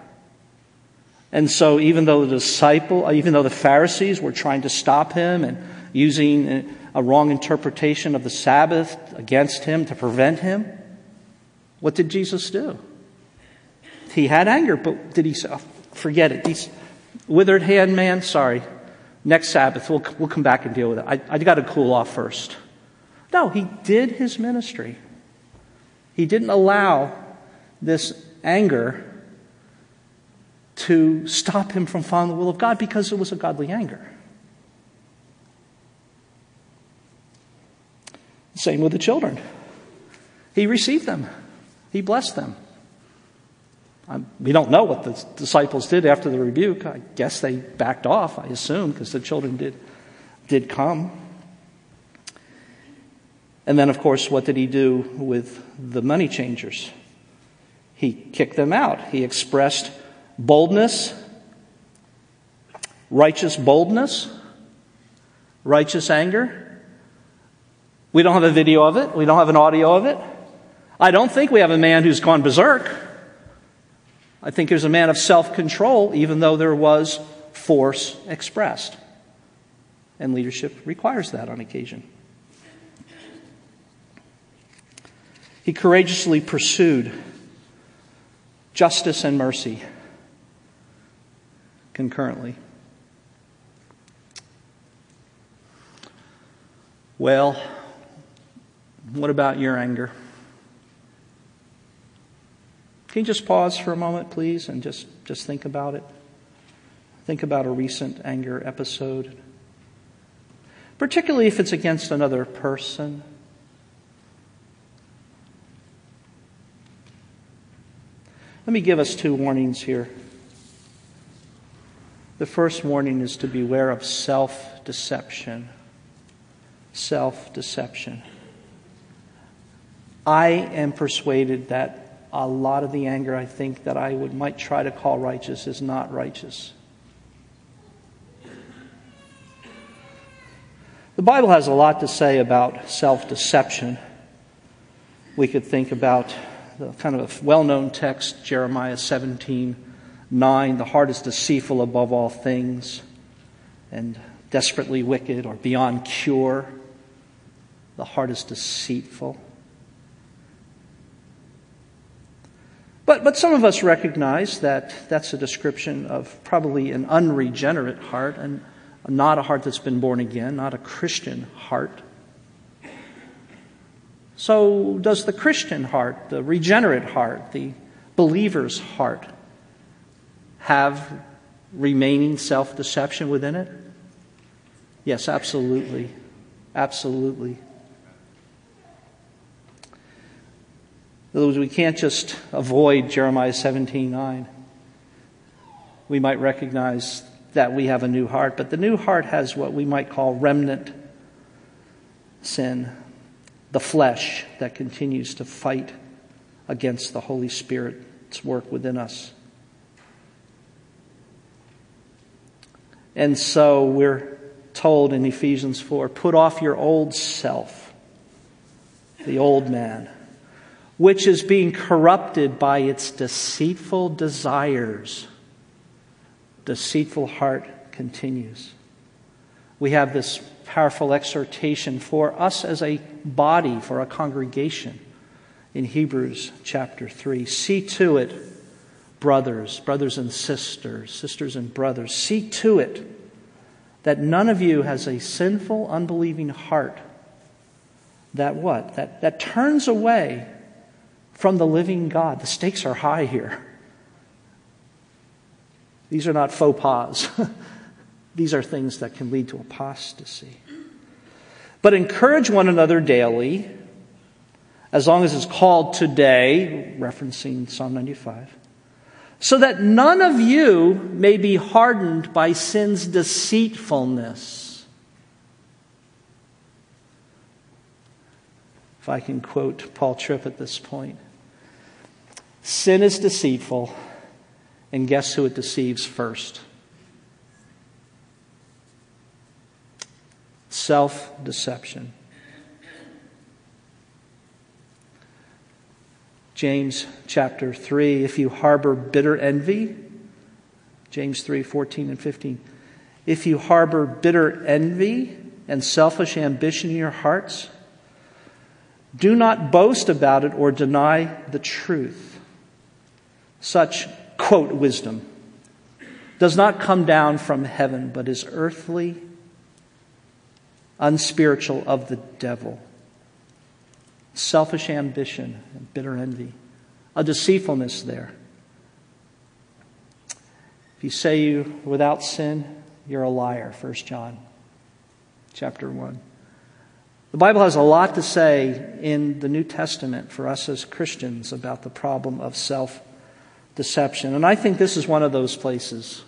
And so, even though the disciple, uh, even though the Pharisees were trying to stop him and using a wrong interpretation of the Sabbath against him to prevent him, what did Jesus do? He had anger, but did he oh, forget it? He's withered hand man, sorry. Next Sabbath, we'll, we'll come back and deal with it. I, I got to cool off first. No, he did his ministry. He didn't allow this anger to stop him from following the will of God because it was a godly anger. Same with the children. He received them, he blessed them. We don't know what the disciples did after the rebuke. I guess they backed off, I assume, because the children did, did come. And then, of course, what did he do with the money changers? He kicked them out. He expressed boldness, righteous boldness, righteous anger. We don't have a video of it, we don't have an audio of it. I don't think we have a man who's gone berserk. I think there's a man of self control, even though there was force expressed. And leadership requires that on occasion. He courageously pursued justice and mercy concurrently. Well, what about your anger? Can you just pause for a moment, please, and just, just think about it? Think about a recent anger episode, particularly if it's against another person. Let me give us two warnings here. The first warning is to beware of self deception. self deception. I am persuaded that a lot of the anger I think that I would might try to call righteous is not righteous. The Bible has a lot to say about self deception. We could think about the kind of well known text, Jeremiah 17 9. The heart is deceitful above all things and desperately wicked or beyond cure. The heart is deceitful. But, but some of us recognize that that's a description of probably an unregenerate heart and not a heart that's been born again, not a Christian heart. So, does the Christian heart, the regenerate heart, the believer's heart, have remaining self deception within it? Yes, absolutely. Absolutely. In other words, we can't just avoid Jeremiah 17 9. We might recognize that we have a new heart, but the new heart has what we might call remnant sin, the flesh that continues to fight against the Holy Spirit's work within us. And so we're told in Ephesians 4 put off your old self, the old man, which is being corrupted by its deceitful desires deceitful heart continues. We have this powerful exhortation for us as a body, for a congregation in Hebrews chapter 3. See to it, brothers, brothers and sisters, sisters and brothers, see to it that none of you has a sinful, unbelieving heart that what? That, that turns away from the living God. The stakes are high here. These are not faux pas. These are things that can lead to apostasy. But encourage one another daily, as long as it's called today, referencing Psalm 95, so that none of you may be hardened by sin's deceitfulness. If I can quote Paul Tripp at this point sin is deceitful and guess who it deceives first? Self deception. James chapter 3 if you harbor bitter envy, James 3 14 and 15. If you harbor bitter envy and selfish ambition in your hearts, do not boast about it or deny the truth. Such quote, wisdom, does not come down from heaven, but is earthly, unspiritual of the devil. Selfish ambition and bitter envy, a deceitfulness there. If you say you without sin, you're a liar, 1 John chapter 1. The Bible has a lot to say in the New Testament for us as Christians about the problem of self deception. And I think this is one of those places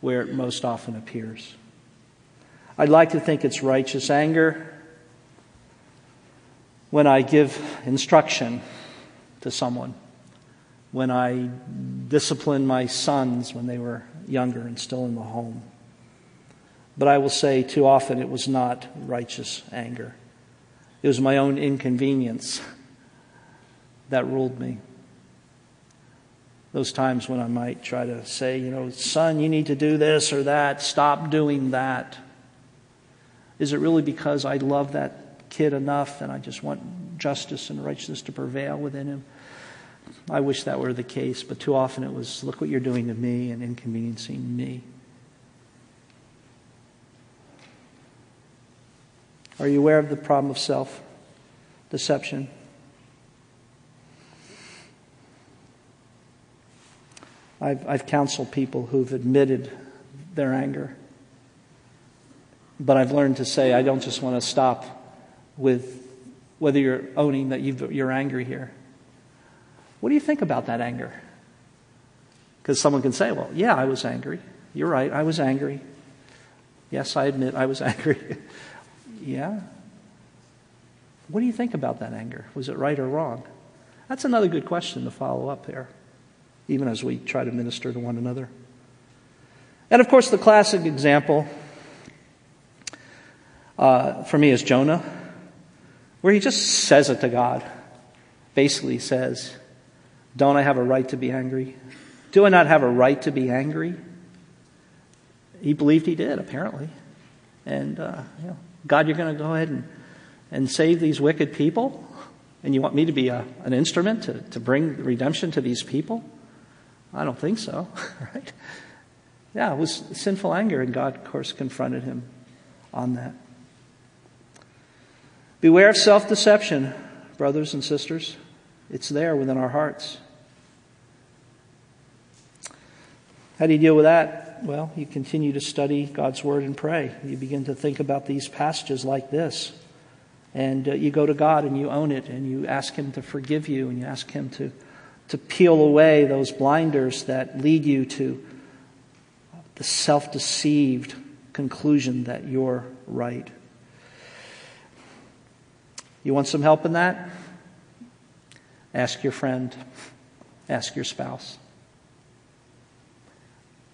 where it most often appears. I'd like to think it's righteous anger when I give instruction to someone, when I discipline my sons when they were younger and still in the home. But I will say too often it was not righteous anger. It was my own inconvenience that ruled me those times when I might try to say, you know, son, you need to do this or that, stop doing that. Is it really because I love that kid enough and I just want justice and righteousness to prevail within him? I wish that were the case, but too often it was, look what you're doing to me and inconveniencing me. Are you aware of the problem of self deception? I've, I've counseled people who've admitted their anger. But I've learned to say, I don't just want to stop with whether you're owning that you're angry here. What do you think about that anger? Because someone can say, well, yeah, I was angry. You're right, I was angry. Yes, I admit I was angry. yeah. What do you think about that anger? Was it right or wrong? That's another good question to follow up there, even as we try to minister to one another. And of course, the classic example uh, for me is Jonah, where he just says it to God. Basically, says, Don't I have a right to be angry? Do I not have a right to be angry? He believed he did, apparently. And, uh, you know, God, you're going to go ahead and, and save these wicked people? And you want me to be a, an instrument to, to bring redemption to these people? I don't think so, right? Yeah, it was sinful anger, and God, of course, confronted him on that. Beware of self deception, brothers and sisters. It's there within our hearts. How do you deal with that? Well, you continue to study God's Word and pray. You begin to think about these passages like this. And uh, you go to God and you own it and you ask Him to forgive you and you ask Him to, to peel away those blinders that lead you to the self deceived conclusion that you're right. You want some help in that? Ask your friend, ask your spouse.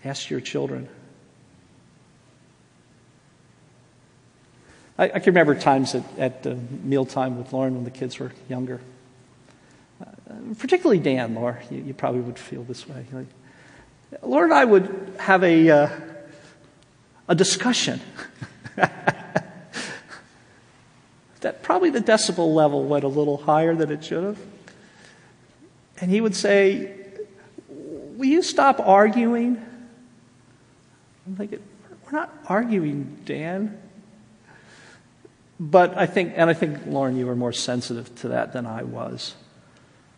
Ask your children. I, I can remember times at, at uh, mealtime with Lauren when the kids were younger. Uh, particularly Dan, Laura, you, you, probably would feel this way. Like, Laura and I would have a, uh, a discussion. that probably the decibel level went a little higher than it should have. And he would say, Will you stop arguing? I'm thinking, we're not arguing, Dan. But I think, and I think, Lauren, you were more sensitive to that than I was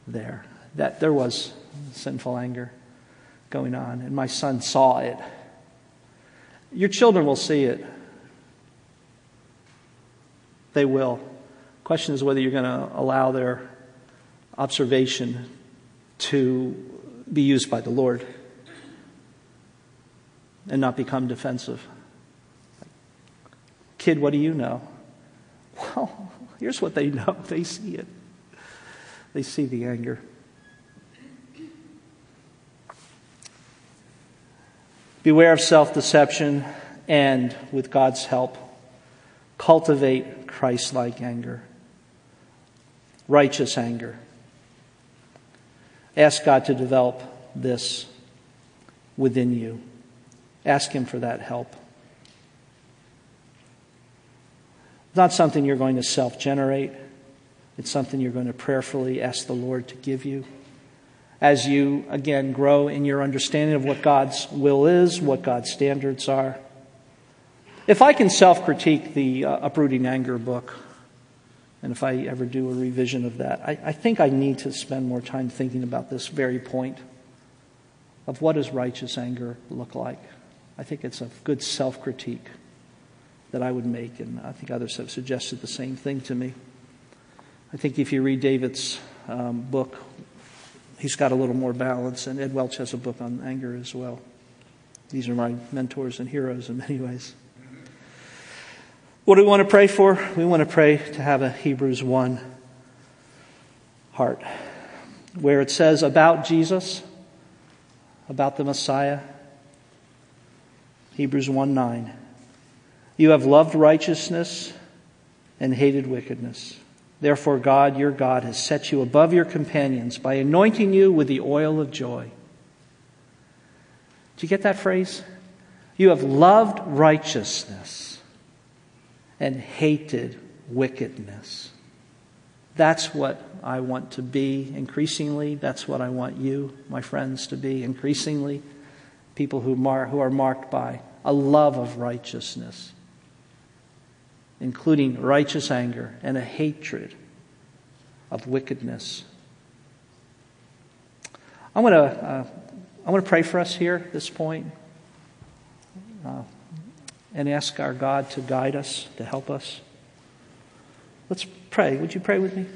there. That there was sinful anger going on, and my son saw it. Your children will see it. They will. Question is whether you're going to allow their observation to be used by the Lord and not become defensive. Kid, what do you know? Well, here's what they know they see it, they see the anger. Beware of self deception and, with God's help, cultivate Christ like anger, righteous anger. Ask God to develop this within you. Ask Him for that help. It's not something you're going to self generate, it's something you're going to prayerfully ask the Lord to give you. As you, again, grow in your understanding of what God's will is, what God's standards are. If I can self critique the uh, Uprooting Anger book, and if I ever do a revision of that, I, I think I need to spend more time thinking about this very point of what does righteous anger look like. I think it's a good self critique that I would make, and I think others have suggested the same thing to me. I think if you read David's um, book, he's got a little more balance, and Ed Welch has a book on anger as well. These are my mentors and heroes in many ways. What do we want to pray for? We want to pray to have a Hebrews 1 heart, where it says about Jesus, about the Messiah, Hebrews 1 9. You have loved righteousness and hated wickedness. Therefore, God, your God, has set you above your companions by anointing you with the oil of joy. Do you get that phrase? You have loved righteousness and hated wickedness. That's what I want to be increasingly. That's what I want you, my friends, to be increasingly people who, mar- who are marked by a love of righteousness, including righteous anger and a hatred of wickedness. I want to uh, I want to pray for us here at this point, uh, and ask our God to guide us, to help us. Let's pray. Would you pray with me?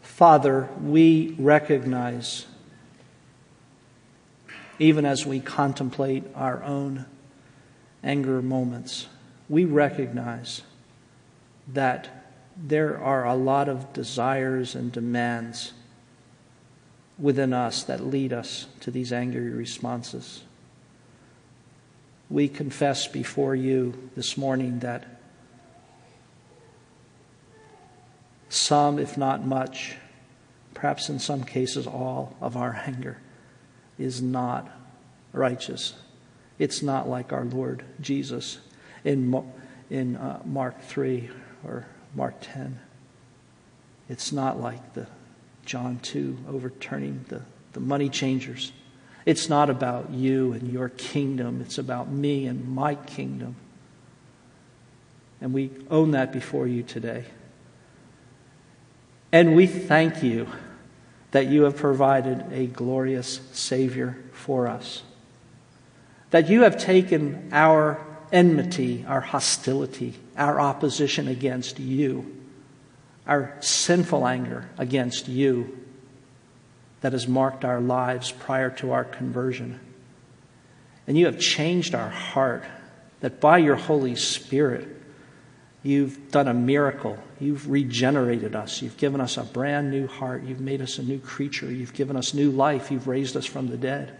Father, we recognize even as we contemplate our own anger moments, we recognize that there are a lot of desires and demands within us that lead us to these angry responses. We confess before you this morning that some, if not much, perhaps in some cases all, of our anger is not righteous. It's not like our Lord Jesus in, in uh, Mark 3 or Mark 10. It's not like the John 2 overturning the, the money changers. It's not about you and your kingdom. It's about me and my kingdom. And we own that before you today. And we thank you that you have provided a glorious Savior for us. That you have taken our enmity, our hostility, our opposition against you, our sinful anger against you that has marked our lives prior to our conversion. And you have changed our heart, that by your Holy Spirit, you've done a miracle. You've regenerated us. You've given us a brand new heart. You've made us a new creature. You've given us new life. You've raised us from the dead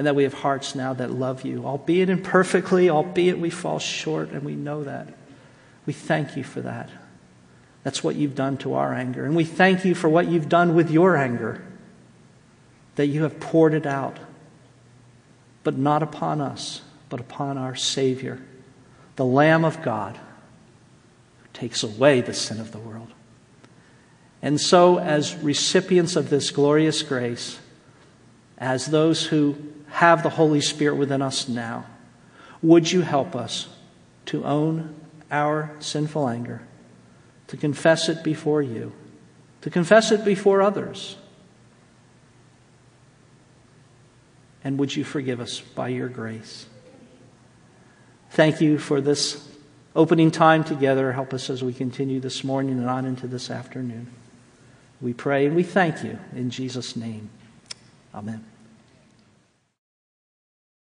and that we have hearts now that love you, albeit imperfectly, albeit we fall short, and we know that. We thank you for that. That's what you've done to our anger. And we thank you for what you've done with your anger, that you have poured it out, but not upon us, but upon our Savior, the Lamb of God, who takes away the sin of the world. And so, as recipients of this glorious grace, as those who have the Holy Spirit within us now. Would you help us to own our sinful anger, to confess it before you, to confess it before others? And would you forgive us by your grace? Thank you for this opening time together. Help us as we continue this morning and on into this afternoon. We pray and we thank you in Jesus' name. Amen.